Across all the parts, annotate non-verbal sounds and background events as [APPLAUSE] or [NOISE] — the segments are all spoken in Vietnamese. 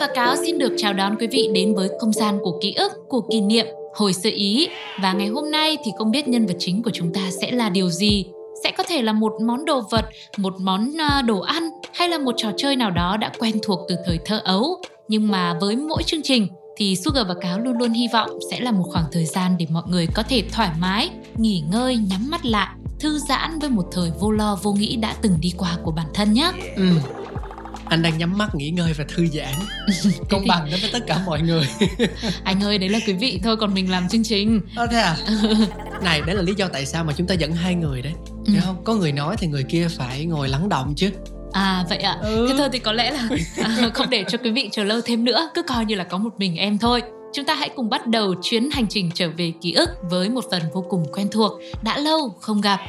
Và Cáo xin được chào đón quý vị đến với không gian của ký ức, của kỷ niệm, hồi sơ ý. Và ngày hôm nay thì không biết nhân vật chính của chúng ta sẽ là điều gì. Sẽ có thể là một món đồ vật, một món à, đồ ăn hay là một trò chơi nào đó đã quen thuộc từ thời thơ ấu. Nhưng mà với mỗi chương trình thì Sugar và Cáo luôn luôn hy vọng sẽ là một khoảng thời gian để mọi người có thể thoải mái, nghỉ ngơi, nhắm mắt lại, thư giãn với một thời vô lo vô nghĩ đã từng đi qua của bản thân nhé. Ừ. Anh đang nhắm mắt nghỉ ngơi và thư giãn [LAUGHS] Công bằng đến với tất cả mọi người [LAUGHS] Anh ơi, đấy là quý vị thôi còn mình làm chương trình. Ơ thế à [LAUGHS] Này đấy là lý do tại sao mà chúng ta dẫn hai người đấy Ừ. Không? Có người nói thì người kia phải ngồi lắng động chứ À vậy ạ. Ừ. Thế thôi thì có lẽ là à, không để cho quý vị chờ lâu thêm nữa, cứ coi như là có một mình em thôi. Chúng ta hãy cùng bắt đầu chuyến hành trình trở về ký ức với một phần vô cùng quen thuộc. Đã lâu không gặp.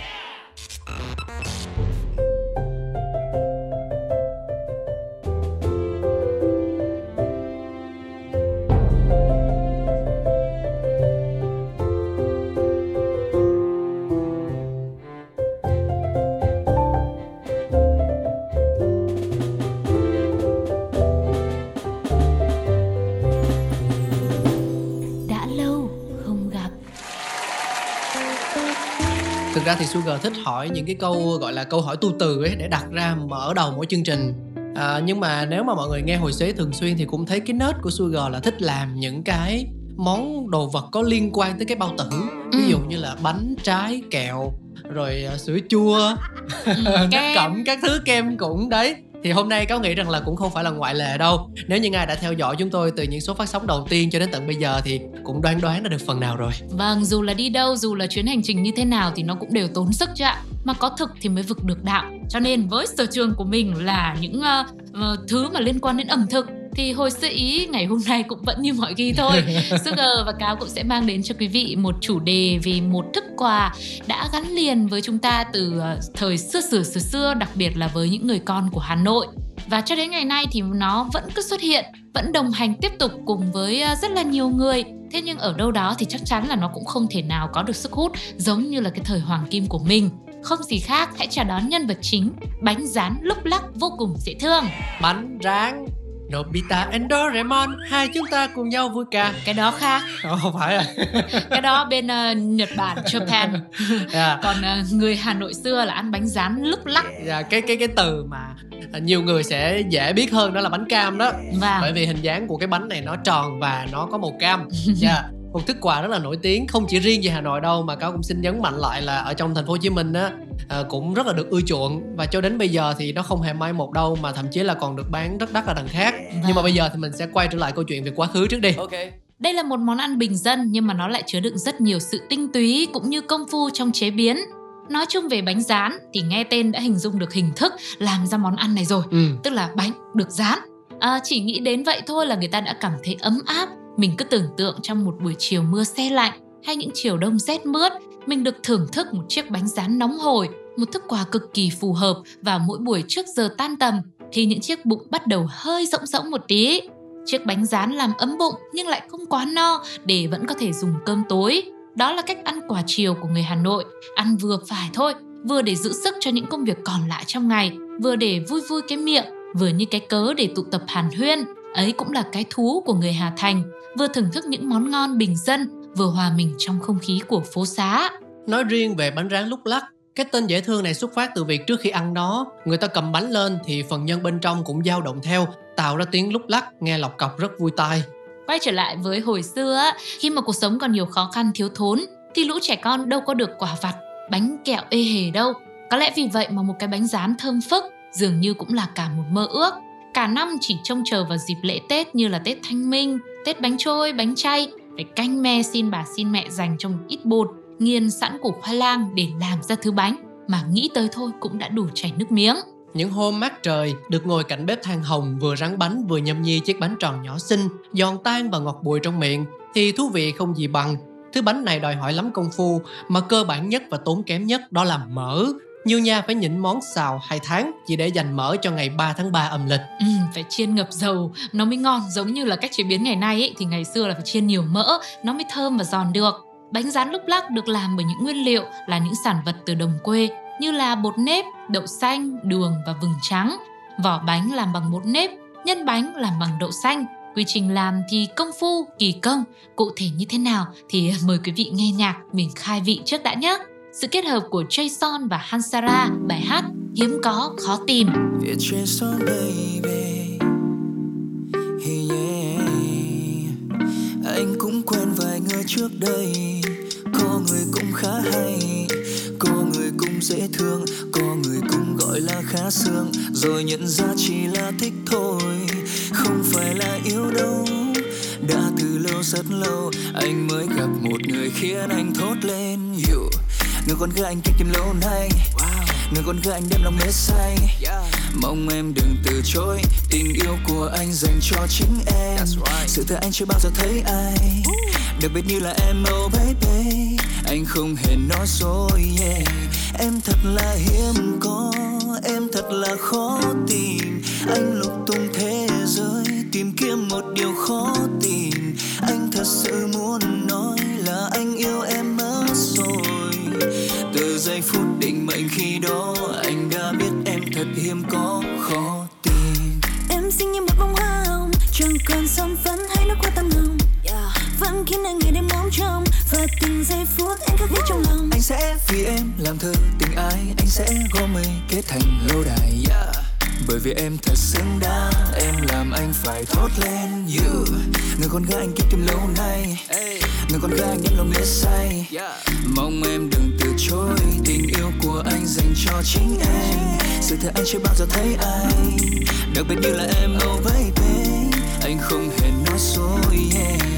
Ra thì Sugar thích hỏi những cái câu gọi là câu hỏi tu từ ấy Để đặt ra mở đầu mỗi chương trình. À, Nhưng mà nếu mà mọi người nghe hồi xế thường xuyên Thì cũng thấy cái nết của Sugar là thích làm những cái món đồ vật có liên quan tới cái bao tử. Ví Ừ. dụ như là bánh, trái, kẹo Rồi à, sữa chua Ừ, nước [LAUGHS] cẩm các thứ kem cũng đấy thì hôm nay cáo nghĩ rằng là cũng không phải là ngoại lệ đâu nếu như ngài đã theo dõi chúng tôi từ những số phát sóng đầu tiên cho đến tận bây giờ thì cũng đoán đoán đã được phần nào rồi Vâng, dù là đi đâu, dù là chuyến hành trình như thế nào thì nó cũng đều tốn sức chứ ạ. Mà có thực thì mới vực được đạo. Cho nên với sở trường của mình là những uh, uh, thứ mà liên quan đến ẩm thực thì hồi sơ ý ngày hôm nay cũng vẫn như mọi khi thôi. [LAUGHS] Sugar và Cáo cũng sẽ mang đến cho quý vị một chủ đề về một thức quà đã gắn liền với chúng ta từ ờ, thời xưa xưa xưa xưa, đặc biệt là với những người con của Hà Nội. Và cho đến ngày nay thì nó vẫn cứ xuất hiện, vẫn đồng hành tiếp tục cùng với ờ, rất là nhiều người. Thế nhưng ở đâu đó thì chắc chắn là nó cũng không thể nào có được sức hút giống như là cái thời hoàng kim của mình. Không gì khác, hãy chào đón nhân vật chính, bánh rán lúc lắc vô cùng dễ thương. bánh rán Nobita and Doraemon hai chúng ta cùng nhau vui ca Cái đó khác, Ồ, không phải à. [LAUGHS] Cái đó bên ờ, Nhật Bản, Japan. [LAUGHS] Dạ. Còn ờ, người Hà Nội xưa là ăn bánh rán lúc lắc. Dạ, cái cái cái từ mà à, nhiều người sẽ dễ biết hơn đó là bánh cam đó. Và bởi vì hình dáng của cái bánh này nó tròn và nó có màu cam. Dạ một thức quà rất là nổi tiếng không chỉ riêng về Hà Nội đâu mà cáo cũng xin nhấn mạnh lại là ở trong thành phố Hồ Chí Minh á à, cũng rất là được ưa chuộng và cho đến bây giờ thì nó không hề mai một đâu mà thậm chí là còn được bán rất đắt ở đằng khác nhưng mà Vâng. bây giờ thì mình sẽ quay trở lại câu chuyện về quá khứ trước đi Đây là một món ăn bình dân nhưng mà nó lại chứa đựng rất nhiều sự tinh túy cũng như công phu trong chế biến. Nói chung về bánh rán thì nghe tên đã hình dung được hình thức làm ra món ăn này rồi, ừ tức là bánh được rán. À, chỉ nghĩ đến vậy thôi là người ta đã cảm thấy ấm áp. Mình cứ tưởng tượng trong một buổi chiều mưa se lạnh hay những chiều đông rét mướt, mình được thưởng thức một chiếc bánh rán nóng hổi, một thức quà cực kỳ phù hợp vào mỗi buổi trước giờ tan tầm khi những chiếc bụng bắt đầu hơi rỗng rỗng một tí. Chiếc bánh rán làm ấm bụng nhưng lại không quá no để vẫn có thể dùng cơm tối. Đó là cách ăn quả chiều của người Hà Nội, ăn vừa phải thôi, vừa để giữ sức cho những công việc còn lại trong ngày, vừa để vui vui cái miệng, vừa như cái cớ để tụ tập hàn huyên. Ấy cũng là cái thú của người Hà Thành, vừa thưởng thức những món ngon bình dân, vừa hòa mình trong không khí của phố xá. nói riêng về bánh rán lúc lắc cái tên dễ thương này xuất phát từ việc trước khi ăn nó người ta cầm bánh lên thì phần nhân bên trong cũng dao động theo tạo ra tiếng lúc lắc nghe lọc cọc rất vui tai Quay trở lại với hồi xưa, khi mà cuộc sống còn nhiều khó khăn thiếu thốn, thì lũ trẻ con đâu có được quả vặt, bánh kẹo ê hề đâu. Có lẽ vì vậy mà một cái bánh rán thơm phức dường như cũng là cả một mơ ước. Cả năm chỉ trông chờ vào dịp lễ Tết như là Tết Thanh Minh, Tết bánh trôi, bánh chay, phải canh me xin bà xin mẹ dành cho một ít bột, nghiền sẵn củ khoai lang để làm ra thứ bánh mà nghĩ tới thôi cũng đã đủ chảy nước miếng. Những hôm mát trời, được ngồi cạnh bếp than hồng vừa rắn bánh vừa nhâm nhi chiếc bánh tròn nhỏ xinh, giòn tan và ngọt bùi trong miệng, thì thú vị không gì bằng. Thứ bánh này đòi hỏi lắm công phu, mà cơ bản nhất và tốn kém nhất đó là mỡ. Nhiều nhà phải nhịn món xào 2 tháng chỉ để dành mỡ cho ngày 3 tháng 3 âm lịch. Ừ, phải chiên ngập dầu nó mới ngon. Giống như là cách chế biến ngày nay ấy, thì ngày xưa là phải chiên nhiều mỡ nó mới thơm và giòn được. Bánh rán lúc lắc được làm bởi những nguyên liệu là những sản vật từ đồng quê như là bột nếp đậu xanh đường và vừng trắng. Vỏ bánh làm bằng bột nếp nhân bánh làm bằng đậu xanh. Quy trình làm thì công phu kỳ công. Cụ thể như thế nào thì [LAUGHS] mời quý vị nghe nhạc mình khai vị trước đã nhé sự kết hợp của Jason và Hansara, bài hát hiếm có, khó tìm. Việt Jason baby yeah. Anh cũng quen vài người trước đây. Có người cũng khá hay, Có người cũng dễ thương, Có người cũng gọi là khá xương Rồi nhận ra chỉ là thích thôi, Không phải là yêu đâu. Đã từ lâu rất lâu, Anh mới gặp một người khiến anh thốt lên. You Người con gái anh thích tìm lâu nay. Người con gái anh đem lòng mê say. Mong em đừng từ chối. Tình yêu của anh dành cho chính em. Sự thật anh chưa bao giờ thấy ai. Đặc biệt như là em oh baby. Anh không hề nói dối yeah. Em thật là hiếm có. Em thật là khó tìm. Anh lục tung thế giới Tìm kiếm một điều khó thành lâu đài yeah. Bởi vì em thật xứng đáng, Em làm anh phải thốt lên you. Người con gái anh kiếm tìm lâu nay Người con gái anh đem lòng mê say Mong em đừng từ chối Tình yêu của anh dành cho chính em Sự thật anh chưa bao giờ thấy ai Đặc biệt như là em oh baby Anh không hề nói dối, yeah.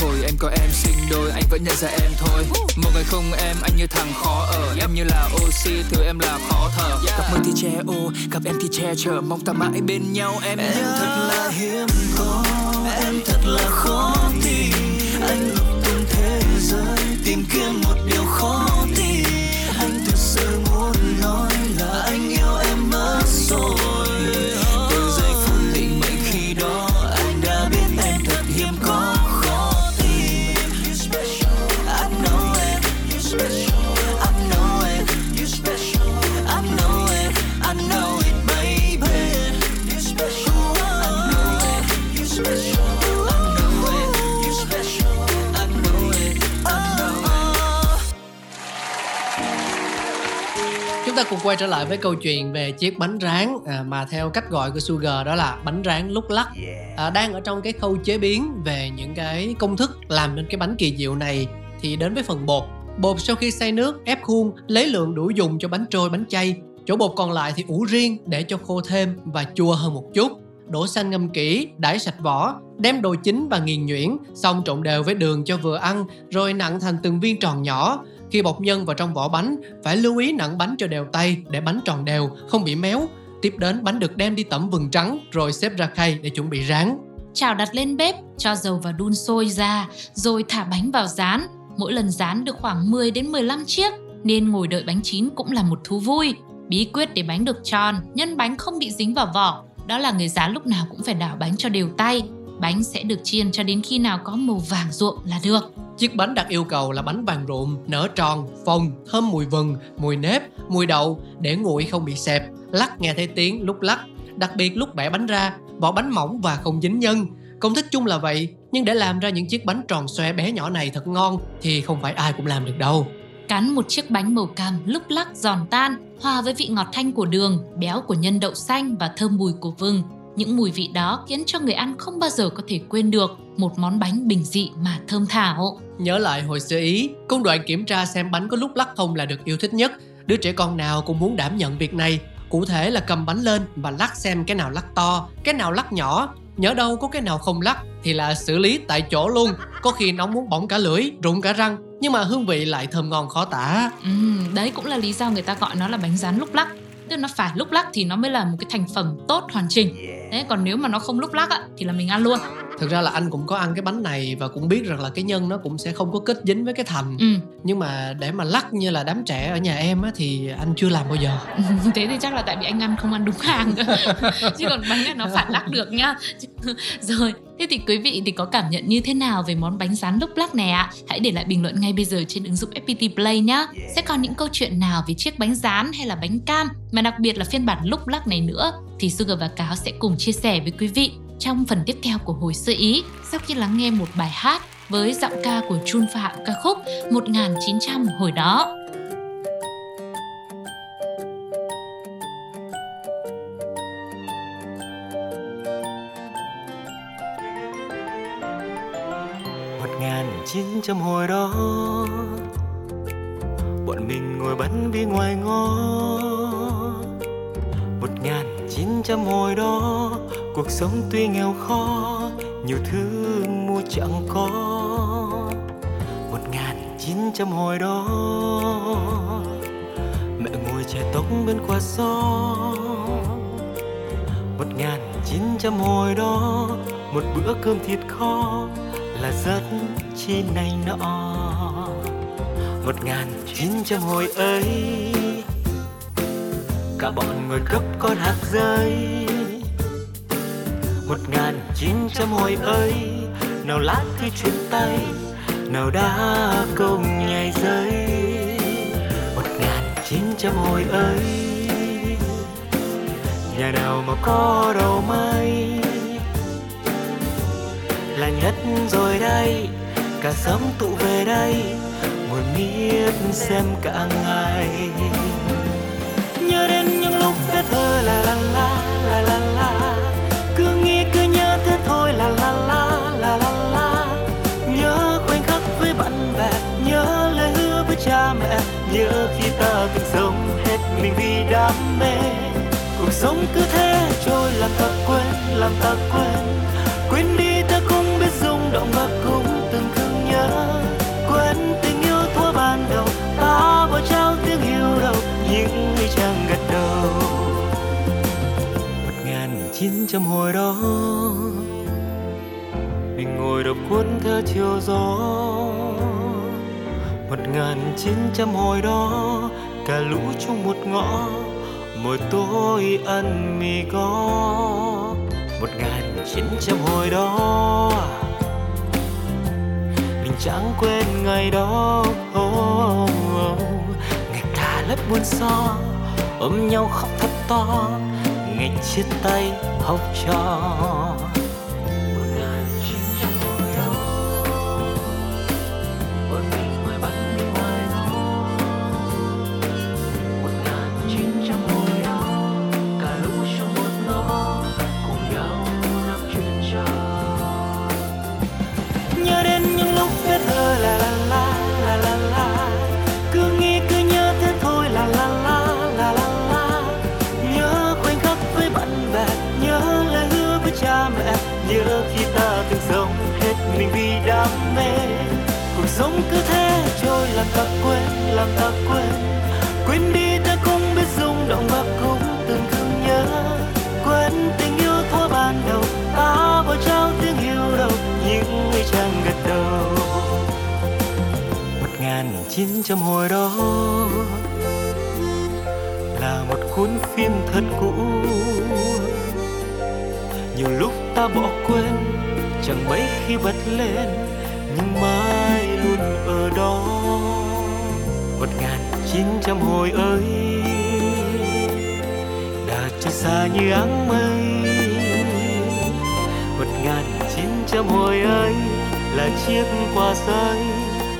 Hồi Anh có em sinh đôi anh vẫn nhận ra em thôi. Một ngày không em anh như thằng khó ở. Em như là oxy thứ em là khó thở. Gặp mơ thì che ô Gặp em thì che chở. Mong ta mãi bên nhau em Em thật là hiếm có Em thật là khó tìm. Anh lục tung thế giới Tìm kiếm một điều cùng quay trở lại với câu chuyện về chiếc bánh rán à, mà theo cách gọi của Sugar đó là bánh rán lúc lắc. À, đang ở trong cái khâu chế biến về những cái công thức làm nên cái bánh kỳ diệu này thì đến với phần bột. Bột sau khi xay nước, ép khuôn, lấy lượng đủ dùng cho bánh trôi, bánh chay. Chỗ bột còn lại thì ủ riêng để cho khô thêm và chua hơn một chút. Đổ xanh ngâm kỹ, đãi sạch vỏ, đem đồ chín và nghiền nhuyễn, xong trộn đều với đường cho vừa ăn, rồi nặn thành từng viên tròn nhỏ. Khi bọc nhân vào trong vỏ bánh, phải lưu ý nặng bánh cho đều tay để bánh tròn đều, không bị méo. Tiếp đến bánh được đem đi tẩm vừng trắng rồi xếp ra khay để chuẩn bị rán. Chảo đặt lên bếp, cho dầu vào đun sôi ra, rồi thả bánh vào rán. Mỗi lần rán được khoảng 10 đến 15 chiếc, nên ngồi đợi bánh chín cũng là một thú vui. Bí quyết để bánh được tròn, nhân bánh không bị dính vào vỏ, đó là người rán lúc nào cũng phải đảo bánh cho đều tay. Bánh sẽ được chiên cho đến khi nào có màu vàng ruộm là được. Chiếc bánh đặt yêu cầu là bánh vàng rụm, nở tròn, phồng, thơm mùi vừng, mùi nếp, mùi đậu để nguội không bị xẹp, lắc nghe thấy tiếng lúc lắc. đặc biệt lúc bẻ bánh ra, vỏ bánh mỏng và không dính nhân. Công thức chung là vậy, nhưng để làm ra những chiếc bánh tròn xoe bé nhỏ này thật ngon thì không phải ai cũng làm được đâu. Cắn một chiếc bánh màu cam lúc lắc giòn tan, hòa với vị ngọt thanh của đường, béo của nhân đậu xanh và thơm mùi của vừng. Những mùi vị đó khiến cho người ăn không bao giờ có thể quên được một món bánh bình dị mà thơm thảo. Nhớ lại hồi sơ ý, công đoạn kiểm tra xem bánh có lúc lắc không là được yêu thích nhất. Đứa trẻ con nào cũng muốn đảm nhận việc này. Cụ thể là cầm bánh lên và lắc xem cái nào lắc to, cái nào lắc nhỏ. Nhớ đâu có cái nào không lắc thì là xử lý tại chỗ luôn. Có khi nó muốn bỏng cả lưỡi, rụng cả răng, nhưng mà hương vị lại thơm ngon khó tả. Ừm, đấy cũng là lý do người ta gọi nó là bánh rán lúc lắc. Tức nó phải lúc lắc thì nó mới là một cái thành phẩm tốt hoàn chỉnh. Đấy, còn nếu mà nó không lúc lắc á, thì là mình ăn luôn. Thực ra là anh cũng có ăn cái bánh này và cũng biết rằng là cái nhân nó cũng sẽ không có kết dính với cái thành. Ừ, Nhưng mà để mà lắc như là đám trẻ ở nhà em á thì anh chưa làm bao giờ. [LAUGHS] thế thì chắc là tại vì anh ăn không ăn đúng hàng. [LAUGHS] Chứ còn bánh này nó phải lắc được nhá. [LAUGHS] Rồi thế thì quý vị thì có cảm nhận như thế nào về món bánh rán lúc lắc này ạ? Hãy để lại bình luận ngay bây giờ trên ứng dụng FPT Play nhá. Sẽ còn những câu chuyện nào về chiếc bánh rán hay là bánh cam? Mà đặc biệt là phiên bản lúc lắc này nữa thì Sugar và Cáo sẽ cùng chia sẻ với quý vị trong phần tiếp theo của hồi sơ ý, sau khi lắng nghe một bài hát với giọng ca của Chun Phạm ca khúc 1900 hồi đó. một ngàn chín trăm hồi đó, bọn mình ngồi bắn đi ngoài ngõ một ngàn chín trăm hồi đó cuộc sống tuy nghèo khó, nhiều thứ mua chẳng có. Một ngàn chín trăm hồi đó, mẹ ngồi chè tóc bên qua gió một ngàn chín trăm hồi đó, một bữa cơm thịt kho là rất chi này nọ. Một ngàn chín trăm hồi ấy, cả bọn ngồi gấp con hạt rơi một ngàn chín trăm hồi ấy nào lát thì chuyển tay, nào đã công nhảy dây một ngàn chín trăm hồi ấy nhà nào mà có đầu mây? Là nhất rồi đây, cả sớm tụ về đây, ngồi miết xem cả ngày. Nhớ đến những lúc viết thơ là la la la la la. Cha mẹ, nhớ khi ta từng sống hết mình vì đam mê. Cuộc sống cứ thế trôi làm ta quên, làm ta quên. Quên đi ta không biết rung động và cũng từng thương nhớ. Quên tình yêu thuở ban đầu, ta bỏ trao tiếng yêu đầu, những người chẳng gật đầu. Một ngàn chín trăm hồi đó, mình ngồi đọc cuốn theo chiều gió một ngàn chín trăm hồi đó cả lũ chung một ngõ mỗi tối ăn mì có một ngàn chín trăm hồi đó mình chẳng quên ngày đó oh, oh. ngày cả lớp buồn so ôm nhau khóc thật to ngày chia tay học trò làm ta quên làm ta quên. Quên đi ta không biết rung động và không từng thương nhớ. Quên tình yêu thuở ban đầu, ta bỏ trao tiếng yêu đầu những người chẳng gật đầu. Một ngàn chín trăm hồi đó là một cuốn phim thật cũ. Nhiều lúc ta bỏ quên, chẳng mấy khi bật lên, nhưng mãi em hồi ơi, đã cho xa như áng mây một ngàn chín trăm hồi ấy là chiếc qua rơi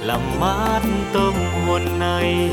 làm mát tâm hồn này.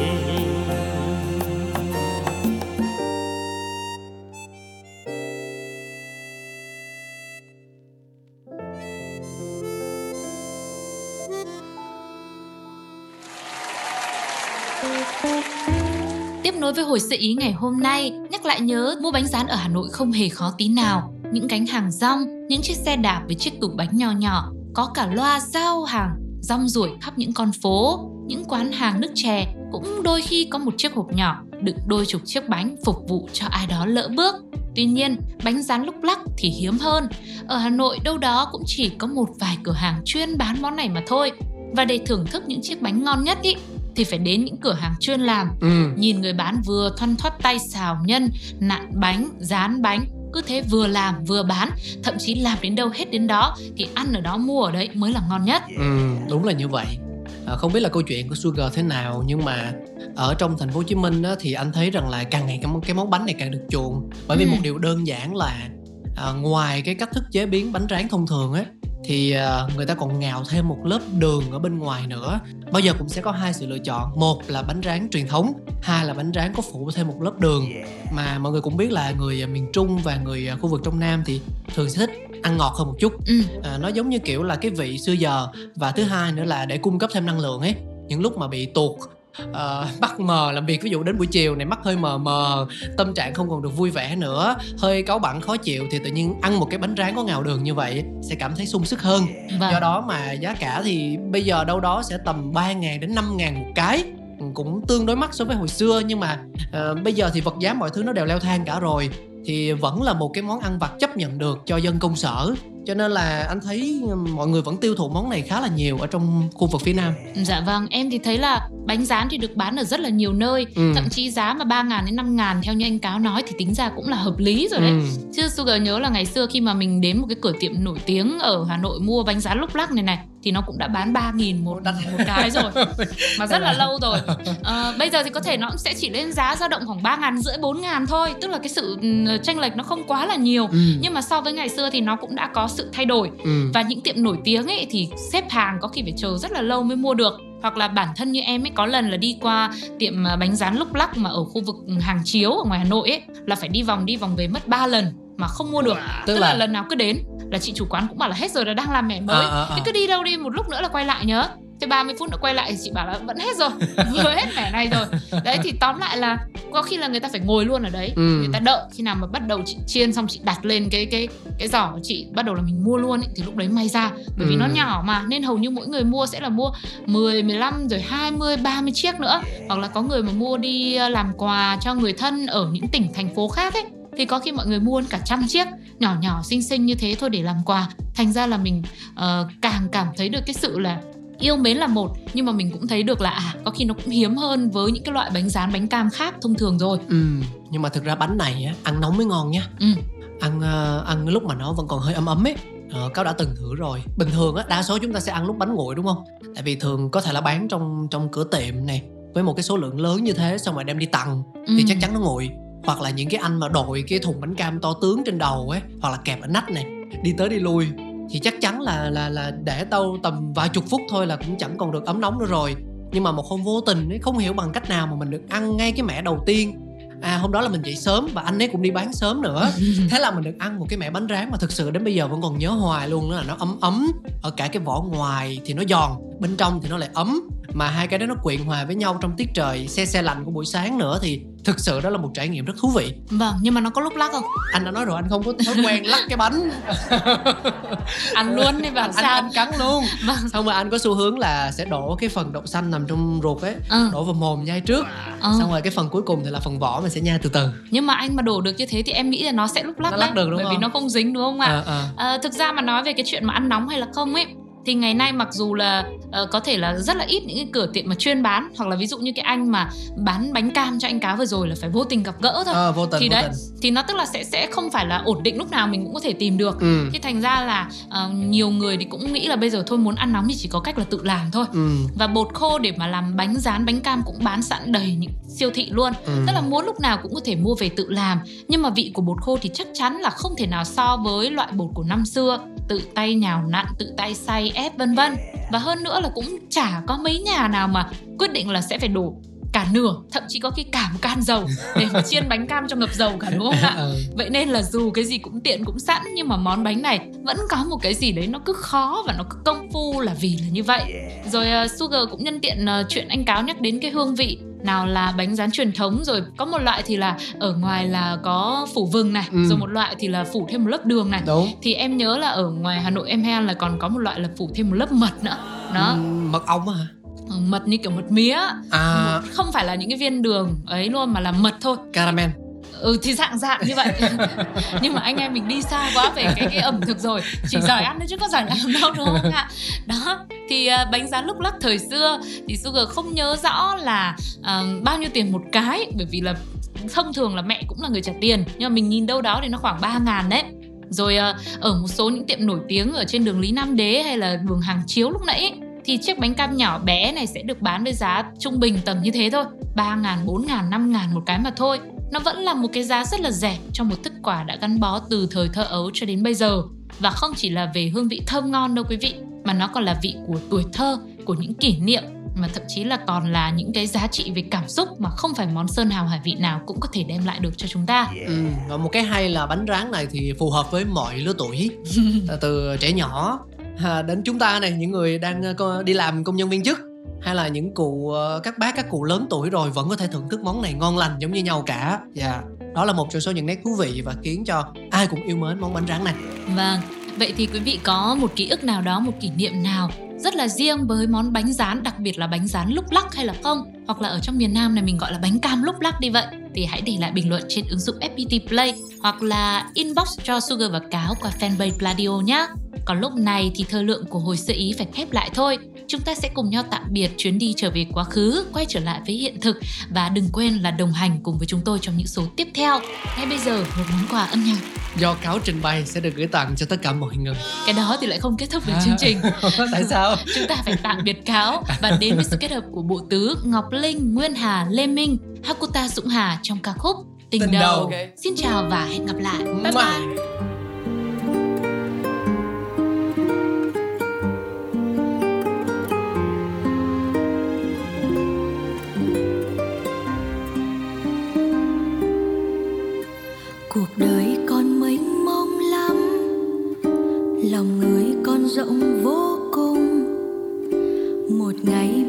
Buổi sự ý ngày hôm nay, nhắc lại nhớ mua bánh rán ở Hà Nội không hề khó tí nào. Những cánh hàng rong, những chiếc xe đạp với chiếc tủ bánh nhỏ nhỏ, có cả loa giao hàng, rong ruổi khắp những con phố, những quán hàng nước chè cũng đôi khi có một chiếc hộp nhỏ đựng đôi chục chiếc bánh phục vụ cho ai đó lỡ bước. Tuy nhiên, bánh rán lúc lắc thì hiếm hơn. Ở Hà Nội đâu đó cũng chỉ có một vài cửa hàng chuyên bán món này mà thôi. Và để thưởng thức những chiếc bánh ngon nhất ý, thì phải đến những cửa hàng chuyên làm. ừ Nhìn người bán vừa thoăn thoắt tay xào nhân, nặn bánh, dán bánh, cứ thế vừa làm vừa bán, thậm chí làm đến đâu hết đến đó thì ăn ở đó mua ở đấy mới là ngon nhất. Ừ, đúng là như vậy. À, không biết là câu chuyện của Sugar thế nào nhưng mà ở trong thành phố Hồ Chí Minh á, thì anh thấy rằng là càng ngày cái món, cái món bánh này càng được chuộng bởi vì Ừ. một điều đơn giản là à, ngoài cái cách thức chế biến bánh rán thông thường ấy thì à, người ta còn ngào thêm một lớp đường ở bên ngoài nữa. Bao giờ cũng sẽ có hai sự lựa chọn. Một là bánh rán truyền thống hai là bánh rán có phủ thêm một lớp đường. Mà mọi người cũng biết là người à, miền Trung và người à, khu vực trong Nam thì thường sẽ thích ăn ngọt hơn một chút. Ừ, à, nó giống như kiểu là cái vị xưa giờ. Và thứ hai nữa là để cung cấp thêm năng lượng ấy. Những lúc mà bị tuột ờ, mắt mờ làm việc ví dụ đến buổi chiều này mắt hơi mờ mờ tâm trạng không còn được vui vẻ nữa hơi cáu bẳn khó chịu thì tự nhiên ăn một cái bánh rán có ngào đường như vậy sẽ cảm thấy sung sức hơn. Vâng. do đó mà giá cả thì bây giờ đâu đó sẽ tầm 3.000 đến 5.000 một cái cũng tương đối mắc so với hồi xưa. Nhưng mà ờ, bây giờ thì vật giá mọi thứ nó đều leo thang cả rồi thì vẫn là một cái món ăn vặt chấp nhận được cho dân công sở cho nên là anh thấy mọi người vẫn tiêu thụ món này khá là nhiều ở trong khu vực phía nam Dạ vâng, em thì thấy là bánh rán thì được bán ở rất là nhiều nơi Ừ. Thậm chí giá mà 3 ngàn đến 5 ngàn theo như anh Cáo nói thì tính ra cũng là hợp lý rồi đấy Ừ. Chứ Sugar nhớ là ngày xưa khi mà mình đến một cái cửa tiệm nổi tiếng ở Hà Nội mua bánh rán lúc lắc này này Thì nó cũng đã bán 3 nghìn một, một cái rồi. [LAUGHS] Mà rất là lâu rồi. [LAUGHS] Ờ, Bây giờ thì có thể nó cũng sẽ chỉ lên giá dao động khoảng 3 ngàn rưỡi 4 ngàn thôi. Tức là cái sự ừ, chênh lệch nó không quá là nhiều. Ừ. Nhưng mà so với ngày xưa thì nó cũng đã có sự thay đổi. Ừ. và những tiệm nổi tiếng ấy thì xếp hàng có khi phải chờ rất là lâu mới mua được. Hoặc là bản thân như em ấy có lần là đi qua tiệm à, bánh rán lúc lắc mà ở khu vực hàng chiếu ở ngoài Hà Nội ấy là phải đi vòng đi vòng về mất 3 lần mà không mua được. Tức tức là... là- lần nào cứ đến là chị chủ quán cũng bảo là hết rồi là đang làm mẻ mới. À, à, à. thế cứ đi đâu đi một lúc nữa là quay lại nhớ. Thế 30 phút nữa quay lại thì chị bảo là vẫn hết rồi [LAUGHS] vừa hết mẻ này rồi. Đấy thì tóm lại là có khi là người ta phải ngồi luôn ở đấy. Ừ. người ta đợi khi nào mà bắt đầu chị chiên xong chị đặt lên cái cái cái giỏ của chị bắt đầu là mình mua luôn ấy, thì lúc đấy may ra. Bởi vì Ừ. nó nhỏ mà nên hầu như mỗi người mua sẽ là mua 10, 15 rồi 20, 30 chiếc nữa. Hoặc là có người mà mua đi ờ, làm quà cho người thân ở những tỉnh thành phố khác ấy thì có khi mọi người mua cả trăm chiếc nhỏ nhỏ xinh xinh như thế thôi để làm quà. Thành ra là mình ờ, càng cảm thấy được cái sự là yêu mến là một nhưng mà mình cũng thấy được là à có khi nó cũng hiếm hơn với những cái loại bánh rán bánh cam khác thông thường rồi. Ừ. nhưng mà thực ra bánh này á ăn nóng mới ngon nha ừ. Ăn ờ, ăn lúc mà nó vẫn còn hơi ấm ấm ấy. Ờ, cáo đã từng thử rồi. Bình thường á đa số chúng ta sẽ ăn lúc bánh nguội đúng không? Tại vì thường có thể là bán trong trong cửa tiệm này với một cái số lượng lớn như thế xong rồi đem đi tặng thì Ừ. chắc chắn nó nguội hoặc là những cái anh mà đội cái thùng bánh cam to tướng trên đầu ấy hoặc là kẹp ở nách này đi tới đi lui. Thì chắc chắn là là là để tâu tầm vài chục phút thôi là cũng chẳng còn được ấm nóng nữa rồi. Nhưng mà một hôm vô tình ấy không hiểu bằng cách nào mà mình được ăn ngay cái mẻ đầu tiên. À hôm đó là mình dậy sớm và anh ấy cũng đi bán sớm nữa. [LAUGHS] Thế là mình được ăn một cái mẻ bánh rán mà thực sự đến bây giờ vẫn còn nhớ hoài luôn đó là nó ấm ấm ở cả cái vỏ ngoài thì nó giòn bên trong thì nó lại ấm mà hai cái đó nó quyện hòa với nhau trong tiết trời xe xe lạnh của buổi sáng nữa thì thực sự đó là một trải nghiệm rất thú vị. Vâng nhưng mà nó có lúc lắc không? Anh đã nói rồi anh không có thói quen lắc cái bánh. [LAUGHS] Ăn luôn đi anh, sao? anh cắn luôn. Vâng. Xong rồi anh có xu hướng là sẽ đổ cái phần đậu xanh nằm trong ruột ấy ừ. đổ vào mồm nhai trước. Ờ. xong rồi cái phần cuối cùng thì là phần vỏ mình sẽ nhai từ từ. Nhưng mà anh mà đổ được như thế thì em nghĩ là nó sẽ lúc lắc Nó đấy lắc được đúng bởi vì không? nó không dính đúng không ạ? Ờ, ờ. Ờ, thực ra mà nói về cái chuyện mà ăn nóng hay là không ấy thì ngày nay mặc dù là uh, có thể là rất là ít những cái cửa tiệm mà chuyên bán hoặc là ví dụ như cái anh mà bán bánh cam cho anh cáo vừa rồi là phải vô tình gặp gỡ thôi à, vô tình thì vô đấy tình. thì nó tức là sẽ sẽ không phải là ổn định lúc nào mình cũng có thể tìm được ừ. thì thành ra là uh, nhiều người thì cũng nghĩ là bây giờ thôi muốn ăn nóng thì chỉ có cách là tự làm thôi Ừ. và bột khô để mà làm bánh rán bánh cam cũng bán sẵn đầy những siêu thị luôn Ừ. tức là muốn lúc nào cũng có thể mua về tự làm nhưng mà vị của bột khô thì chắc chắn là không thể nào so với loại bột của năm xưa tự tay nhào nặn tự tay xay ép vân vân. Và hơn nữa là cũng chả có mấy nhà nào mà quyết định là sẽ phải đổ cả nửa thậm chí có khi cả một can dầu [LAUGHS] để mà chiên bánh cam cho ngập dầu cả đúng không ạ? [LAUGHS] Ừ. vậy nên là dù cái gì cũng tiện cũng sẵn nhưng mà món bánh này vẫn có một cái gì đấy nó cứ khó và nó cứ công phu là vì là như vậy. Rồi uh, Sugar cũng nhân tiện uh, chuyện anh cáo nhắc đến cái hương vị nào là bánh rán truyền thống rồi có một loại thì là ở ngoài là có phủ vừng này Ừ. rồi một loại thì là phủ thêm một lớp đường này. Đúng. Thì em nhớ là ở ngoài Hà Nội em hay ăn là còn có một loại là phủ thêm một lớp mật nữa. Đó. Ừ, mật ong hả? Ừ, mật như kiểu mật mía. À. Không phải là những cái viên đường ấy luôn mà là mật thôi. Caramel ừ thì dạng dạng như vậy. [LAUGHS] Nhưng mà anh em mình đi xa quá về cái cái ẩm thực rồi. Chỉ giỏi ăn thôi chứ có giỏi làm đâu đúng không ạ? Đó thì uh, bánh rán lúc lắc thời xưa thì Sugar không nhớ rõ là uh, bao nhiêu tiền một cái bởi vì là thông thường là mẹ cũng là người trả tiền nhưng mà mình nhìn đâu đó thì nó khoảng 3 ngàn đấy. Rồi uh, ở một số những tiệm nổi tiếng ở trên đường Lý Nam Đế hay là đường Hàng Chiếu lúc nãy ấy, thì chiếc bánh cam nhỏ bé này sẽ được bán với giá trung bình tầm như thế thôi 3 ngàn, 4 ngàn, 5 ngàn một cái mà thôi. Nó vẫn là một cái giá rất là rẻ cho một thức quà đã gắn bó từ thời thơ ấu cho đến bây giờ. Và không chỉ là về hương vị thơm ngon đâu quý vị mà nó còn là vị của tuổi thơ của những kỷ niệm mà thậm chí là còn là những cái giá trị về cảm xúc mà không phải món sơn hào hải vị nào cũng có thể đem lại được cho chúng ta. Ừ. và một cái hay là bánh rán này thì phù hợp với mọi lứa tuổi. [LAUGHS] Từ trẻ nhỏ à, đến chúng ta này những người đang ờ, đi làm công nhân viên chức hay là những cụ ờ, các bác các cụ lớn tuổi rồi vẫn có thể thưởng thức món này ngon lành giống như nhau cả. Dạ đó là một trong số những nét thú vị và khiến cho ai cũng yêu mến món bánh rán này. Vâng, vậy thì quý vị có một ký ức nào đó, một kỷ niệm nào rất là riêng với món bánh rán, đặc biệt là bánh rán lúc lắc hay là không? Hoặc là ở trong miền Nam này mình gọi là bánh cam lúc lắc đi vậy. Thì hãy để lại bình luận trên ứng dụng FPT Play hoặc là inbox cho Sugar và Cáo qua fanpage Pladio nhé. Còn lúc này thì thời lượng của hồi sơ ý phải khép lại thôi. Chúng ta sẽ cùng nhau tạm biệt chuyến đi trở về quá khứ, quay trở lại với hiện thực. Và đừng quên là đồng hành cùng với chúng tôi trong những số tiếp theo. Ngay bây giờ một món quà âm nhạc. Do cáo trình bày sẽ được gửi tặng cho tất cả mọi người. Cái đó thì lại không kết thúc được chương trình. [LAUGHS] Tại sao? Chúng ta phải tạm biệt cáo. Và đến với sự kết hợp của bộ tứ ngọc linh nguyên hà lê minh hakuta dũng hà trong ca khúc tình, Tình đầu, đầu. xin chào và hẹn gặp lại. Bye bye một ngày